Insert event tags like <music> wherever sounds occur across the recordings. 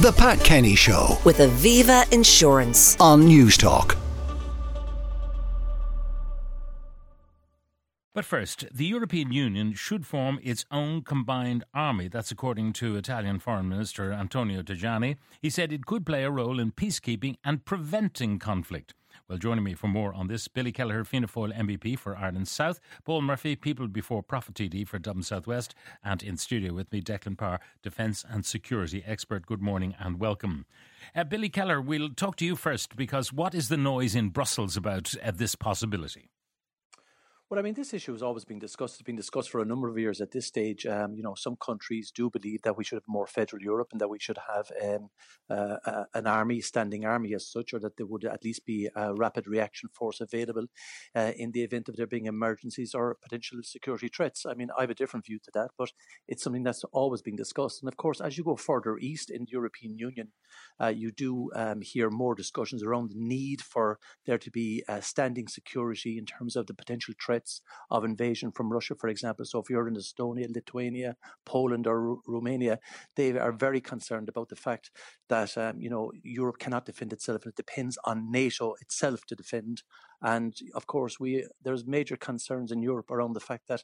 The Pat Kenny Show with Aviva Insurance. on Newstalk. But first, the European Union should form its own combined army. That's according to Italian Foreign Minister Antonio Tajani. He said it could play a role in peacekeeping and preventing conflict. Well, joining me for more on this, Billy Kelleher, Fianna Fáil MEP for Ireland South, Paul Murphy, People Before Profit TD for Dublin South West, and in studio with me, Declan Power, Defence and Security Expert. Good morning and welcome. Uh, Billy Kelleher, we'll talk to you first because what is the noise in Brussels about uh, this possibility? Well, I mean, this issue has always been discussed. It's been discussed for a number of years. At this stage, um, you know, some countries do believe that we should have more federal Europe and that we should have um, uh, uh, an army, standing army as such, or that there would at least be a rapid reaction force available uh, in the event of there being emergencies or potential security threats. I mean, I have a different view to that, but it's something that's always been discussed. And of course, as you go further east in the European Union, uh, you do um, hear more discussions around the need for there to be uh, standing security in terms of the potential threats of invasion from Russia, for example. So if you're in Estonia, Lithuania, Poland, or Romania, they are very concerned about the fact that um, you know Europe cannot defend itself, and it depends on NATO itself to defend. And of course, we there's major concerns in Europe around the fact that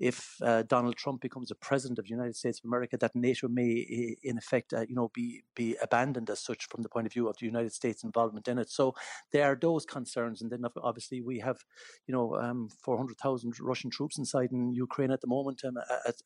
if uh, Donald Trump becomes a president of the United States of America, that NATO may, in effect, uh, you know, be be abandoned as such from the point of view of the United States involvement in it. So there are those concerns, and then obviously we have, you know, um, 400,000 Russian troops inside in Ukraine at the moment, um,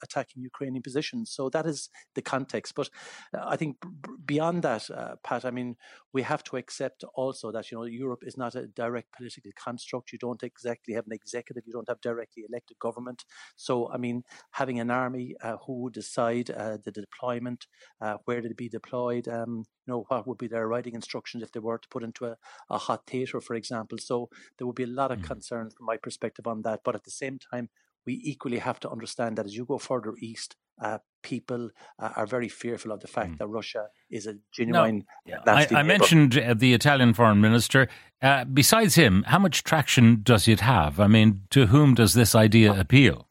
attacking Ukrainian positions. So that is the context. But uh, I think beyond that, uh, Pat, I mean, we have to accept also that you know Europe is not a direct political construct. You don't exactly have an executive. You don't have directly elected government. So, I mean, having an army uh, who would decide uh, the deployment, uh, where to be deployed, um, you know, what would be their writing instructions if they were to put into a, a hot theatre, for example. So, there would be a lot of Mm. concern from my perspective on that. But at the same time, we equally have to understand that as you go further east, uh, people uh, are very fearful of the fact Mm. that Russia is a genuine. I, I mentioned uh, the Italian foreign minister. Uh, besides him, how much traction does it have? I mean, to whom does this idea appeal?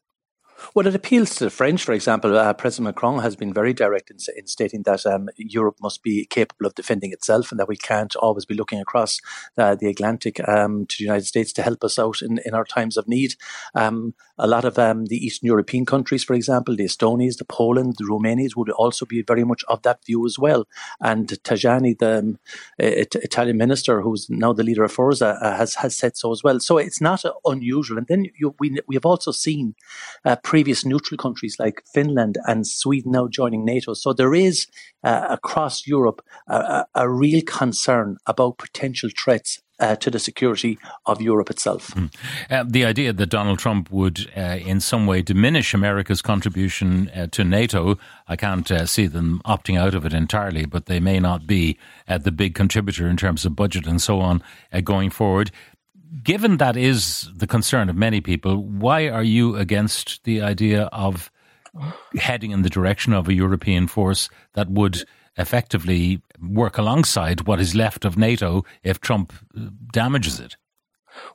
Well, it appeals to the French, for example. Uh, President Macron has been very direct in, in stating that um, Europe must be capable of defending itself and that we can't always be looking across uh, the Atlantic um, to the United States to help us out in, in our times of need. Um, a lot of um, the Eastern European countries, for example, the Estonians, the Poland, the Romanians, would also be very much of that view as well. And Tajani, the um, It- Italian minister, who's now the leader of Forza, uh, has has said so as well. So it's not uh, unusual. And then you, we we have also seen uh, previous neutral countries like Finland and Sweden now joining NATO. So there is uh, across Europe a, a, real concern about potential threats uh, to the security of Europe itself. Uh, the idea that Donald Trump would, uh, in some way, diminish America's contribution uh, to NATO, I can't uh, see them opting out of it entirely, but they may not be uh, the big contributor in terms of budget and so on going forward. Given that is the concern of many people, why are you against the idea of heading in the direction of a European force that would effectively work alongside what is left of NATO if Trump uh, damages it?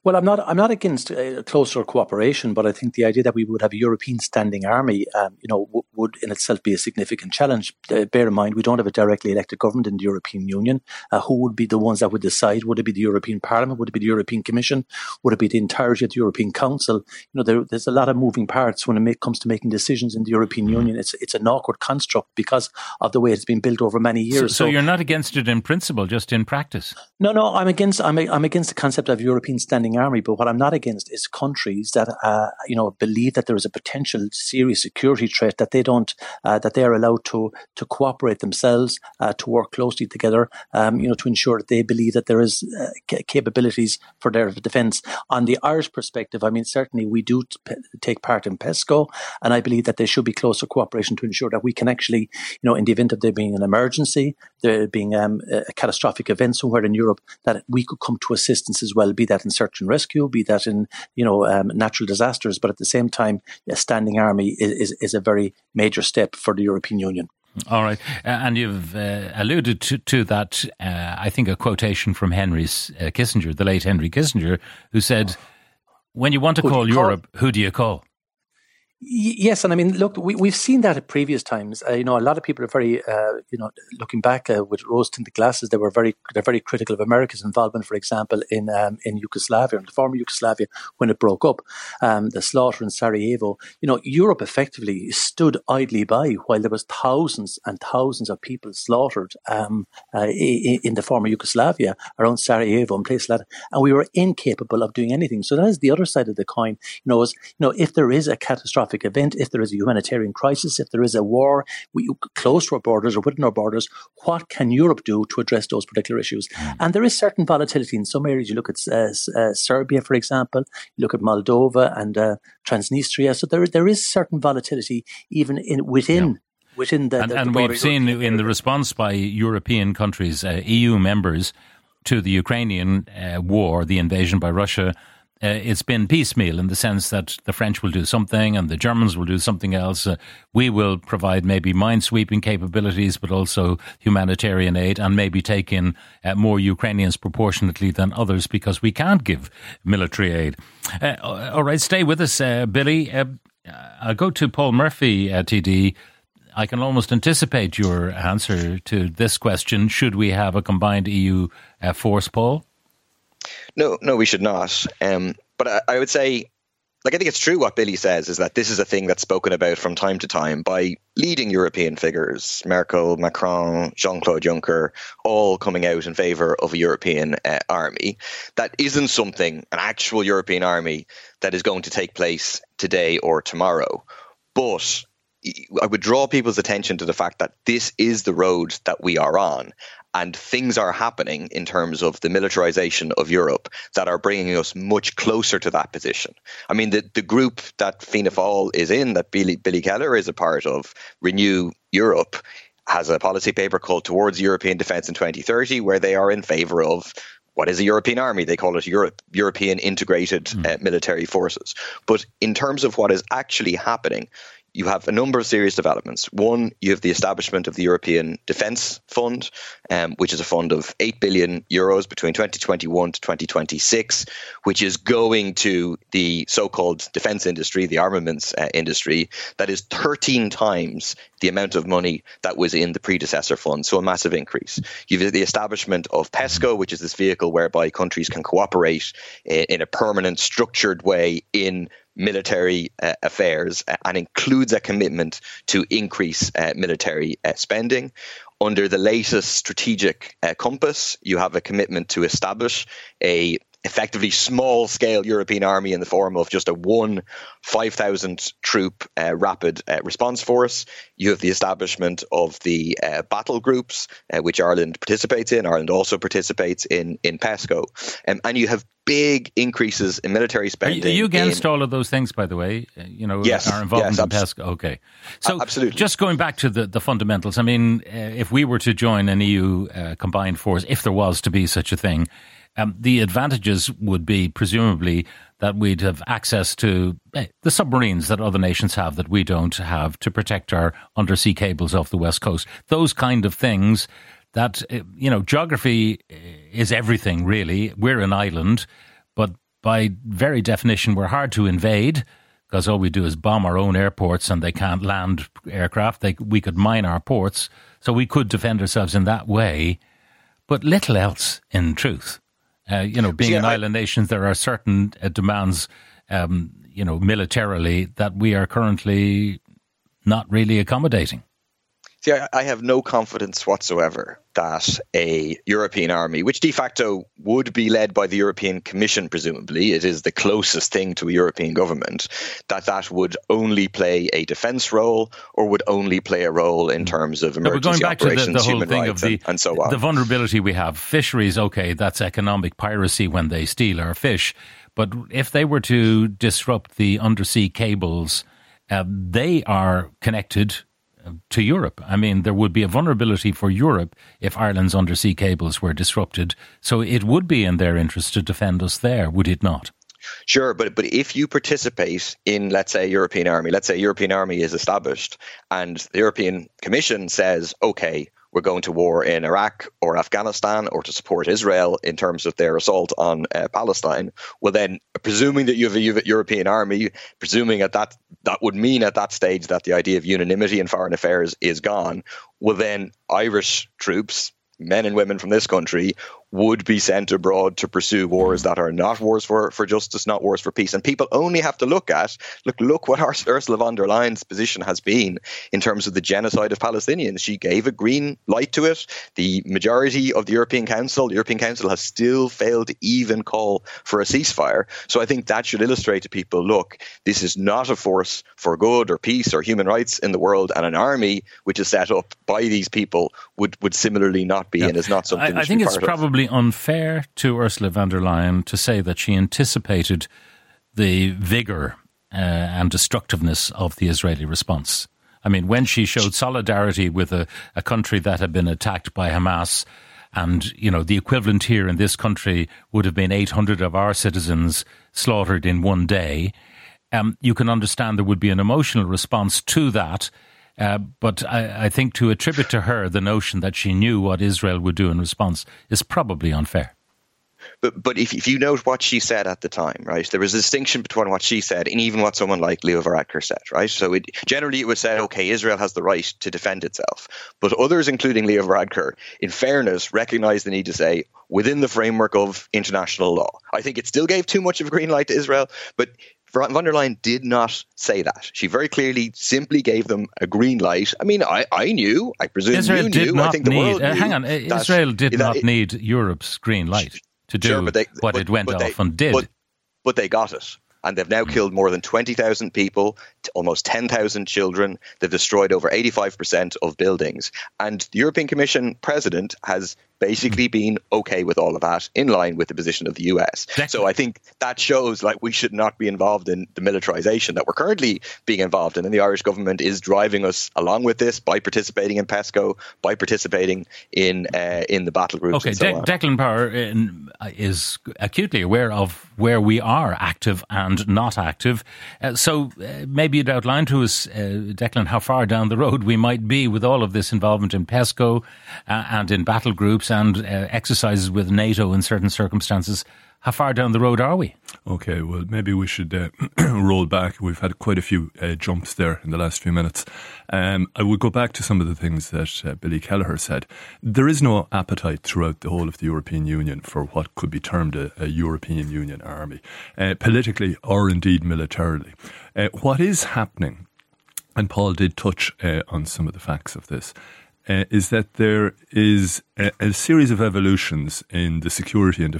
Well, I'm not. I'm not against uh, closer cooperation, but I think the idea that we would have a European standing army, um, you know, w- would in itself be a significant challenge. Uh, bear in mind, we don't have a directly elected government in the European Union. Uh, who would be the ones that would decide? Would it be the European Parliament? Would it be the European Commission? Would it be the entirety of the European Council? You know, there, there's a lot of moving parts when it make, comes to making decisions in the European Union. It's it's an awkward construct because of the way it's been built over many So, years. so you're not against it in principle, just in practice. No, no, I'm against. I'm, I'm against the concept of European standing army. But what I'm not against is countries that, uh, you know, believe that there is a potential serious security threat that they don't, uh, that they are allowed to to cooperate themselves, uh, to work closely together, um, you know, to ensure that they believe that there is uh, ca- capabilities for their defence. On the Irish perspective, I mean, certainly we do take part in PESCO, and I believe that there should be closer cooperation to ensure that we can actually, you know, in the event of there being an emergency, there being um, a catastrophic event somewhere in Europe, that we could come to assistance as well, be that in search and rescue, be that in, you know, um, natural disasters. But at the same time, a standing army is, is, is a very major step for the European Union. All right. Uh, and you've uh, alluded to, to that, uh, I think, a quotation from Henry uh, Kissinger, the late Henry Kissinger, who said, When you want to Who call you call? Europe, who do you call? Yes, and I mean, look, we, we've seen that at previous times. Uh, you know, a lot of people are very, uh, you know, looking back uh, with rose-tinted glasses, they were very, they're very critical of America's involvement, for example, in um, in Yugoslavia, in the former Yugoslavia, when it broke up, um, the slaughter in Sarajevo. You know, Europe effectively stood idly by while there was thousands and thousands of people slaughtered um, uh, in, in, the former Yugoslavia around Sarajevo and places like that, and we were incapable of doing anything. So that is the other side of the coin. You know, is, you know, if there is a catastrophic catastrophic event, if there is a humanitarian crisis, if there is a war we, close to our borders or within our borders, what can Europe do to address those particular issues? Mm. And there is certain volatility in some areas. You look at uh, uh, Serbia, for example, you look at Moldova and uh, Transnistria. So there, there is certain volatility even in within. Yeah within the. And, the, and we've seen in the response by European countries, uh, EU members, to the Ukrainian uh, war, the invasion by Russia, uh, it's been piecemeal in the sense that the French will do something and the Germans will do something else. Uh, we will provide maybe mine-sweeping capabilities, but also humanitarian aid and maybe take in uh, more Ukrainians proportionately than others because we can't give military aid. Uh, all right, stay with us, uh, Billy. Uh, I'll go to Paul Murphy, TD. I can almost anticipate your answer to this question. Should we have a combined EU force, Paul? No, no, we should not. Um, but I, I would say like I think it's true what Billy says is that this is a thing that's spoken about from time to time by leading European figures, Merkel, Macron, Jean-Claude Juncker, all coming out in favor of a European uh, army. That isn't something an actual European army that is going to take place today or tomorrow. But I would draw people's attention to the fact that this is the road that we are on and things are happening in terms of the militarization of Europe that are bringing us much closer to that position. I mean, the, the group that Fianna Fáil is in, that Billy, Billy Kelleher is a part of, Renew Europe, has a policy paper called Towards European Defence in 2030, where they are in favour of what is a European army? They call it Europe, European integrated mm. uh, military forces. But in terms of what is actually happening, you have a number of serious developments. One, you have the establishment of the European Defence Fund, um, which is a fund of 8 billion euros between 2021 to 2026, which is going to the so called defence industry, the armaments uh, industry, that is 13 times the amount of money that was in the predecessor fund. So a massive increase. You have the establishment of PESCO, which is this vehicle whereby countries can cooperate uh, in a permanent, structured way in military uh, affairs uh, and includes a commitment to increase uh, military uh, spending. Under the latest strategic compass, you have a commitment to establish a effectively small scale European army in the form of just a one 5,000 troop uh, rapid uh, response force. You have the establishment of the uh, battle groups, uh, which Ireland participates in. Ireland also participates in, in PESCO. Um, and you have big increases in military spending. Are you against in, all of those things, by the way? Uh, you know, yes, our involvement yes, in PESCO. Okay. So, absolutely. just going back to the, the fundamentals, I mean, uh, if we were to join an EU combined force, if there was to be such a thing, um, the advantages would be presumably that we'd have access to eh, the submarines that other nations have that we don't have to protect our undersea cables off the west coast. Those kind of things. That eh, you know, geography eh, is everything really. We're an island, but by very definition, we're hard to invade because all we do is bomb our own airports and they can't land aircraft. They, we could mine our ports, so we could defend ourselves in that way, but little else in truth. Uh, you know, being an I, island nation, there are certain uh, demands, um, you know, militarily that we are currently not really accommodating. See, I, I have no confidence whatsoever that a European army, which de facto would be led by the European Commission, presumably, it is the closest thing to a European government, that that would only play a defence role or would only play a role in terms of emergency no, going back operations, to the, the whole thing of the, and, and, so on. The vulnerability we have, fisheries, okay, that's economic piracy when they steal our fish, but if they were to disrupt the undersea cables, uh, they are connected to Europe. I mean, there would be a vulnerability for Europe if Ireland's undersea cables were disrupted. So it would be in their interest to defend us there, would it not? Sure, but but if you participate in, let's say, European army, let's say European army is established, and the European Commission says, okay, we're going to war in Iraq or Afghanistan or to support Israel in terms of their assault on uh, Palestine, well, then, presuming that you have a European army, presuming at that that would mean at that stage that the idea of unanimity in foreign affairs is gone, well, then Irish troops, men and women from this country, would be sent abroad to pursue wars that are not wars for, for justice, not wars for peace. And people only have to look at look look what <laughs> Ursula von der Leyen's position has been in terms of the genocide of Palestinians. She gave a green light to it. The majority of the European Council, the European Council has still failed to even call for a ceasefire. So I think that should illustrate to people, look, this is not a force for good or peace or human rights in the world, and an army which is set up by these people would, would similarly not be yeah. and is not something. I, I think it's probably unfair to Ursula von der Leyen to say that she anticipated the vigor uh, and destructiveness of the Israeli response. I mean, when she showed solidarity with a, a country that had been attacked by Hamas, and you know the equivalent here in this country would have been 800 of our citizens slaughtered in one day. Um, you can understand there would be an emotional response to that uh, but I, I, think to attribute to her the notion that she knew what Israel would do in response is probably unfair. But but if, if you note what she said at the time, right, there was a distinction between what she said and even what someone like Leo Varadkar said, right? So it, generally it was said, okay, Israel has the right to defend itself. But others, including Leo Varadkar, in fairness, recognized the need to say, within the framework of international law. I think it still gave too much of a green light to Israel, but von der Leyen did not say that. She very clearly simply gave them a green light. I mean, I, I knew, I presume Israel you did knew, not I think the need, world uh, knew Hang on, Israel did not it, need Europe's green light to do sure, they, what but, it went off they, and did. But, but they got it and they've now killed more than 20,000 people, almost 10,000 children. They've destroyed over 85% of buildings. And the European Commission president has basically been okay with all of that, in line with the position of the US. Exactly. So I think that shows like we should not be involved in the militarization that we're currently being involved in. And the Irish government is driving us along with this by participating in PESCO, by participating in uh, in the battle groups. Okay, so De- Declan Power uh, is acutely aware of where we are active and not active. Uh, so uh, maybe you'd outline to us, uh, Declan, how far down the road we might be with all of this involvement in PESCO uh, and in battle groups and uh, exercises with NATO in certain circumstances. How far down the road are we? Okay, well, maybe we should uh, <clears throat> roll back. We've had quite a few uh, jumps there in the last few minutes. Um, I would go back to some of the things that uh, Billy Kelleher said. There is no appetite throughout the whole of the European Union for what could be termed a, a European Union army, uh, politically or indeed militarily. Uh, what is happening, and Paul did touch uh, on some of the facts of this, uh, is that there is a, a, series of evolutions in the security and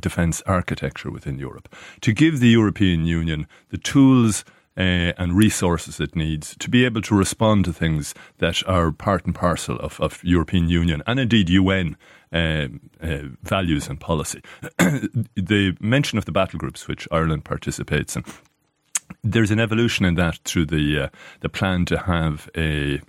defence architecture within Europe to give the European Union the tools uh, and resources it needs to be able to respond to things that are part and parcel of, of European Union and indeed UN uh, uh, values and policy. <clears throat> the mention of the battle groups, which Ireland participates in, there's an evolution in that through the uh, the plan to have a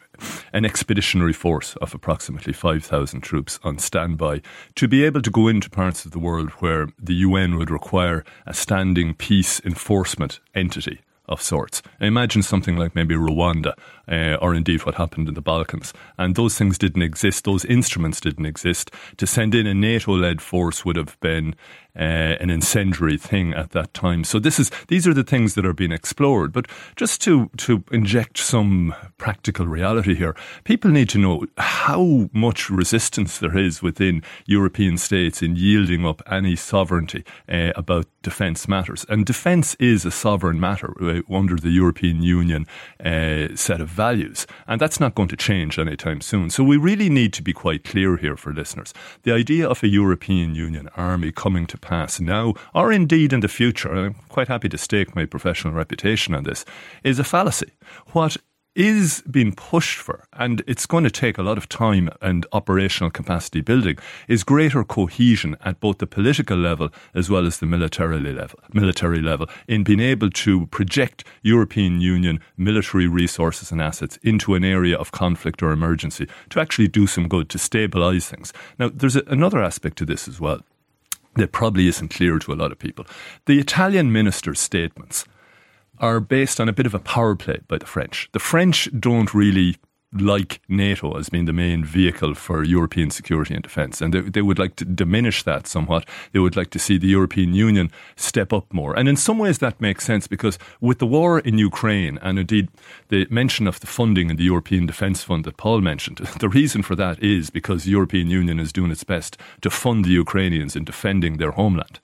an expeditionary force of approximately 5,000 troops on standby to be able to go into parts of the world where the UN would require a standing peace enforcement entity of sorts. Imagine something like maybe Rwanda, uh, or indeed what happened in the Balkans. And those things didn't exist, those instruments didn't exist. To send in a NATO led force would have been uh, an incendiary thing at that time. So this is these are the things that are being explored. But just to to inject some practical reality here, people need to know how much resistance there is within European states in yielding up any sovereignty uh, about defence matters. And defence is a sovereign matter uh, under the European Union uh, set of values, and that's not going to change anytime soon. So we really need to be quite clear here for listeners. The idea of a European Union army coming to pass now, or indeed in the future, I'm quite happy to stake my professional reputation on this, is a fallacy. What is being pushed for, and it's going to take a lot of time and operational capacity building, is greater cohesion at both the political level as well as the military level, military level in being able to project European Union military resources and assets into an area of conflict or emergency to actually do some good, to stabilise things. Now, there's a, another aspect to this as well that probably isn't clear to a lot of people. The Italian minister's statements are based on a bit of a power play by the French. The French don't really like NATO as being the main vehicle for European security and defence. And they, they, would like to diminish that somewhat. They would like to see the European Union step up more. And in some ways that makes sense because with the war in Ukraine and indeed the mention of the funding in the European Defence Fund that Paul mentioned, <laughs> the reason for that is because the European Union is doing its best to fund the Ukrainians in defending their homeland.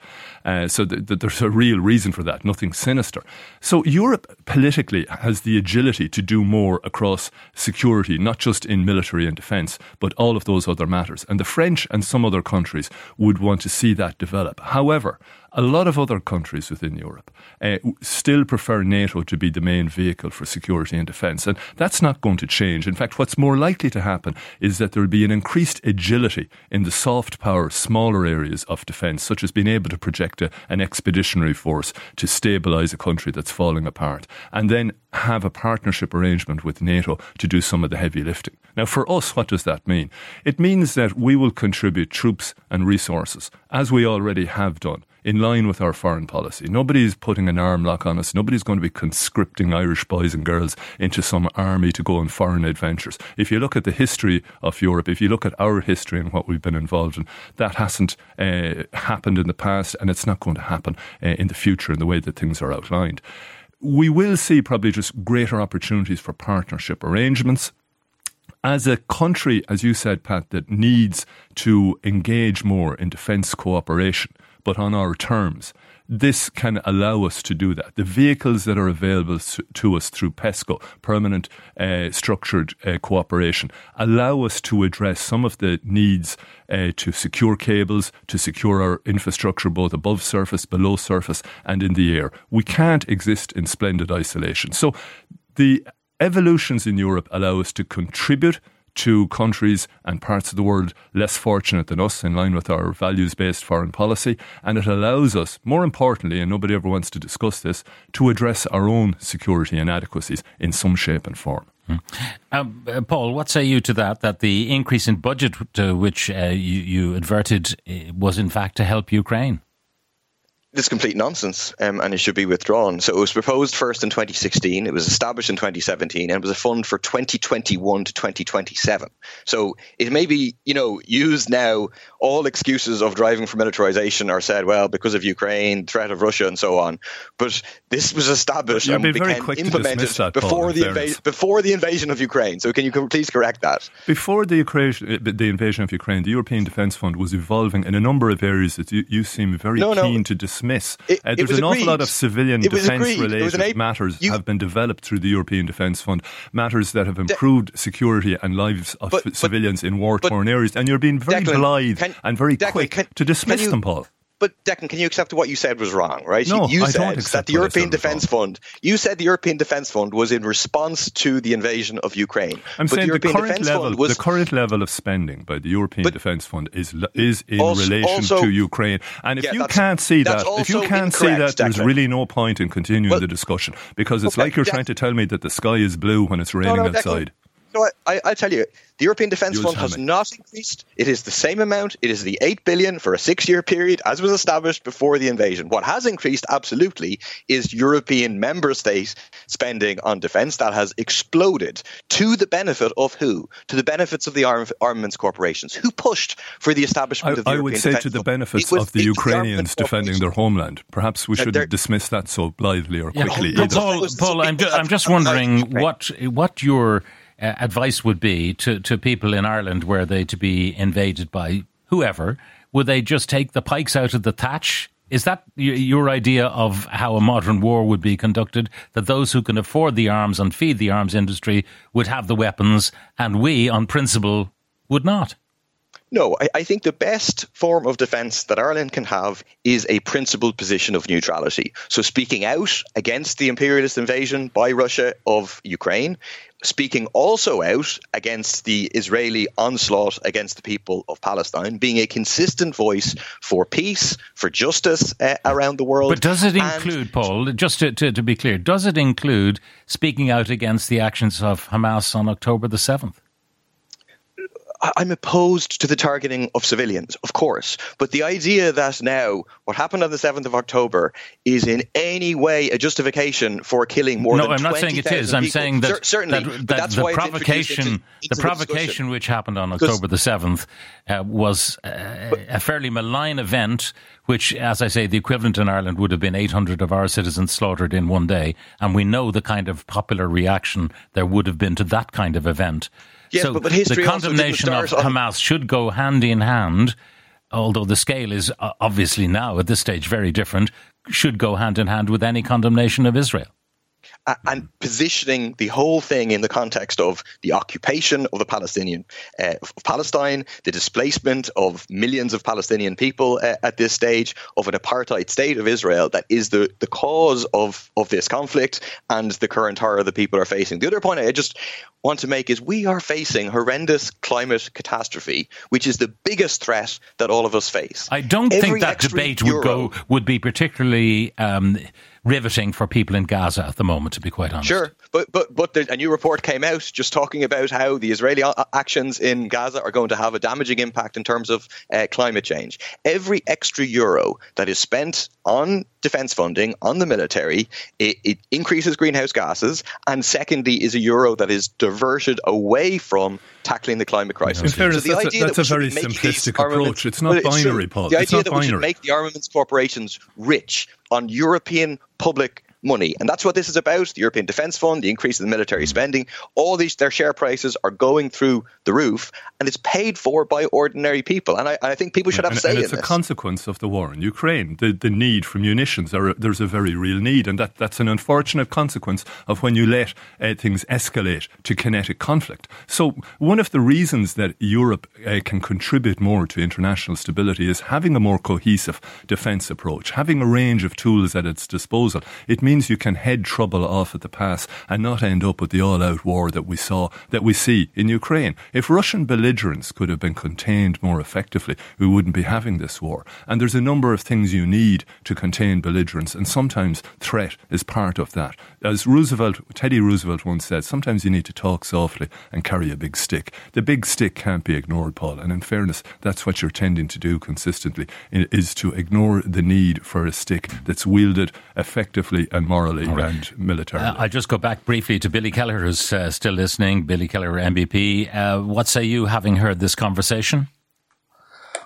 Uh, so th- th- there's a real reason for that, nothing sinister. So Europe politically has the agility to do more across security, not just in military and defence, but all of those other matters. And the French and some other countries would want to see that develop. However, a lot of other countries within Europe uh, still prefer NATO to be the main vehicle for security and defence. And that's not going to change. In fact, what's more likely to happen is that there will be an increased agility in the soft power, smaller areas of defence, such as being able to project a, an expeditionary force to stabilise a country that's falling apart, and then have a partnership arrangement with NATO to do some of the heavy lifting. Now, for us, what does that mean? It means that we will contribute troops and resources, as we already have done in line with our foreign policy. Nobody's putting an arm lock on us. Nobody's going to be conscripting Irish boys and girls into some army to go on foreign adventures. If you look at the history of Europe, if you look at our history and what we've been involved in, that hasn't uh, happened in the past and it's not going to happen uh, in the future in the way that things are outlined. We will see probably just greater opportunities for partnership arrangements as a country, as you said, Pat, that needs to engage more in defence cooperation, but on our terms. This can allow us to do that. The vehicles that are available to us through PESCO, permanent uh, structured uh, cooperation, allow us to address some of the needs uh, to secure cables, to secure our infrastructure both above surface, below surface, and in the air. We can't exist in splendid isolation. So the evolutions in Europe allow us to contribute to countries and parts of the world less fortunate than us, in line with our values based foreign policy. And it allows us, more importantly, and nobody ever wants to discuss this, to address our own security inadequacies in some shape and form. Um, uh, Paul, what say you to that? That the increase in budget to which uh, you, you adverted uh, was in fact to help Ukraine? This complete nonsense um, and it should be withdrawn. So it was proposed first in 2016, it was established in 2017, and it was a fund for 2021 to 2027. So it may be, you know, used now. All excuses of driving for militarization are said, well, because of Ukraine, threat of Russia, and so on. But this was established and became implemented that, before the inva- before the invasion of Ukraine. So can you please correct that? Before the, Ukraine, the invasion of Ukraine, the European Defence Fund was evolving in a number of areas that you, you seem very no, keen no. to dismiss dismiss. It, uh, there's an agreed. awful lot of civilian defence related matters you, have been developed through the European Defence Fund, matters that have improved de- security and lives of but, civilians but, in war torn areas, and you're being very Declan, blithe can, and very Declan, quick can, to dismiss you, them, Paul. But Declan, can you accept what you said was wrong, right? No, you I said don't that the European Defence Fund. You said the European Defence Fund was in response to the invasion of Ukraine. I'm saying the, the current level, was, the current level of spending by the European Defence Fund is is in also, relation also, to Ukraine. And if yeah, you can't see that, if you can't see that, Declan. there's really no point in continuing well, the discussion because it's okay, like you're trying to tell me that the sky is blue when it's raining no, no, outside. Declan, no, I, I tell you, the European Defence Fund has not increased. It is the same amount. It is the eight billion for a six-year period, as was established before the invasion. What has increased absolutely is European member state spending on defence that has exploded to the benefit of who? To the benefits of the arm, armaments corporations who pushed for the establishment I, of the I European would say Defence to the benefits of the Ukrainians the defending their homeland. Perhaps we shouldn't dismiss that so blithely or quickly. Yeah, Paul, Paul I'm, ju- I'm just wondering what what your uh, advice would be to, to people in Ireland were they to be invaded by whoever? Would they just take the pikes out of the thatch? Is that your idea of how a modern war would be conducted? That those who can afford the arms and feed the arms industry would have the weapons, and we, on principle, would not? No, I, I, think the best form of defence that Ireland can have is a principled position of neutrality. So, speaking out against the imperialist invasion by Russia of Ukraine, speaking also out against the Israeli onslaught against the people of Palestine, being a consistent voice for peace, for justice uh, around the world. But does it include, Paul, just to, to, to be clear, does it include speaking out against the actions of Hamas on October the 7th? I'm opposed to the targeting of civilians, of course. But the idea that now what happened on the 7th of October is in any way a justification for killing more no, than No, I'm not saying it is. I'm people. saying that, certainly that, that the provocation, into, into the provocation which happened on October the 7th uh, was uh, but, a fairly malign event, which, as I say, the equivalent in Ireland would have been 800 of our citizens slaughtered in one day. And we know the kind of popular reaction there would have been to that kind of event. Yes, so but, but history the condemnation of Hamas should go hand in hand, although the scale is uh, obviously now at this stage very different, should go hand in hand with any condemnation of Israel and positioning the whole thing in the context of the occupation of the Palestinian uh, of Palestine, the displacement of millions of Palestinian people uh, at this stage, of an apartheid state of Israel that is the, the cause of, of this conflict and the current horror the people are facing. The other point I just want to make is we are facing horrendous climate catastrophe, which is the biggest threat that all of us face. I don't Every think that debate would go would be particularly. Um, riveting for people in Gaza at the moment, to be quite honest. Sure, but but but a new report came out just talking about how the Israeli actions in Gaza are going to have a damaging impact in terms of uh, climate change. Every extra euro that is spent on defence funding on the military, it, it, increases greenhouse gases, and secondly, is a euro that is diverted away from tackling the climate crisis. In fairness, so that's, a, that's that a very simplistic approach. It's not binary, Paul. The it's idea that binary. we should make the armaments corporations rich on European public money. And that's what this is about. The European Defence Fund, the increase in the military spending, all these their share prices are going through the roof and it's paid for by ordinary people. And I, I think people should have and, say and it's a this. consequence of the war in Ukraine. The, the need for munitions, are, there's a very real need. And that, that's an unfortunate consequence of when you let uh, things escalate to kinetic conflict. So one of the reasons that Europe uh, can contribute more to international stability is having a more cohesive defence approach, having a range of tools at its disposal. It means you can head trouble off at the pass and not end up with the all-out war that we saw, that we see in Ukraine. If Russian belligerence could have been contained more effectively, we wouldn't be having this war. And there's a number of things you need to contain belligerence, and sometimes threat is part of that. As Roosevelt, Teddy Roosevelt once said, sometimes you need to talk softly and carry a big stick. The big stick can't be ignored, Paul. And in fairness, that's what you're tending to do consistently, is to ignore the need for a stick that's wielded effectively and morally right. and militarily. Uh, I'll just go back briefly to Billy Kelleher, who's uh, still listening. Billy Kelleher, MEP. Uh, what say you, having heard this conversation?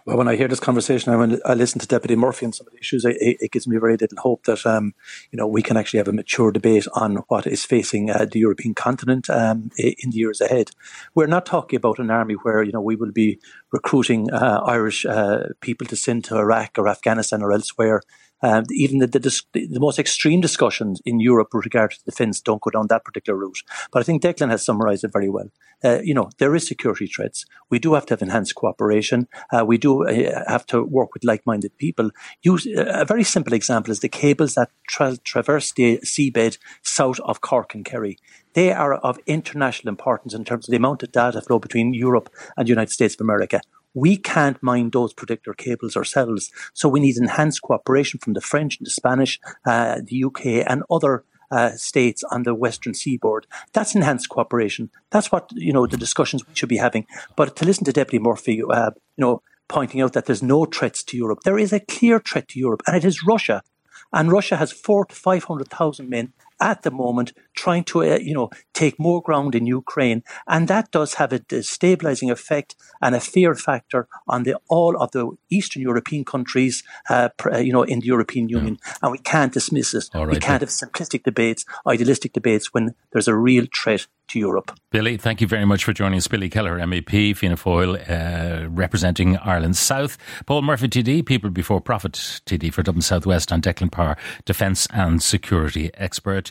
Well, when I hear this conversation, I, I listen to Deputy Murphy on some of the issues. It, it gives me very little hope that um, you know we can actually have a mature debate on what is facing uh, the European continent um, in the years ahead. We're not talking about an army where you know we will be recruiting uh, Irish uh, people to send to Iraq or Afghanistan or elsewhere um, even the, the, the, most extreme discussions in Europe with regard to defence don't go down that particular route. But I think Declan has summarised it very well. Uh, you know, there is security threats. We do have to have enhanced cooperation. Uh, we do uh, have to work with like-minded people. Use uh, a very simple example is the cables that tra- traverse the seabed south of Cork and Kerry. They are of international importance in terms of the amount of data flow between Europe and the United States of America. We can't mine those particular cables ourselves. So we need enhanced cooperation from the French and the Spanish, uh, the UK and other uh, states on the western seaboard. That's enhanced cooperation. That's what, you know, the discussions we should be having. But to listen to Deputy Murphy, uh, you know, pointing out that there's no threats to Europe. There is a clear threat to Europe, and it is Russia. And Russia has four to 500,000 men at the moment trying to, uh, you know, take more ground in Ukraine. And that does have a destabilizing effect and a fear factor on the, all of the Eastern European countries, uh, uh you know, in the European Union. Yeah. And we can't dismiss it. Right, we can't have simplistic debates, idealistic debates when there's a real threat to Europe. Billy, thank you very much for joining us. Billy Kelleher, MEP, Fianna Fáil, uh, representing Ireland South. Paul Murphy, TD, People Before Profit, TD for Dublin Southwest, and Declan Power, Defence and Security Expert.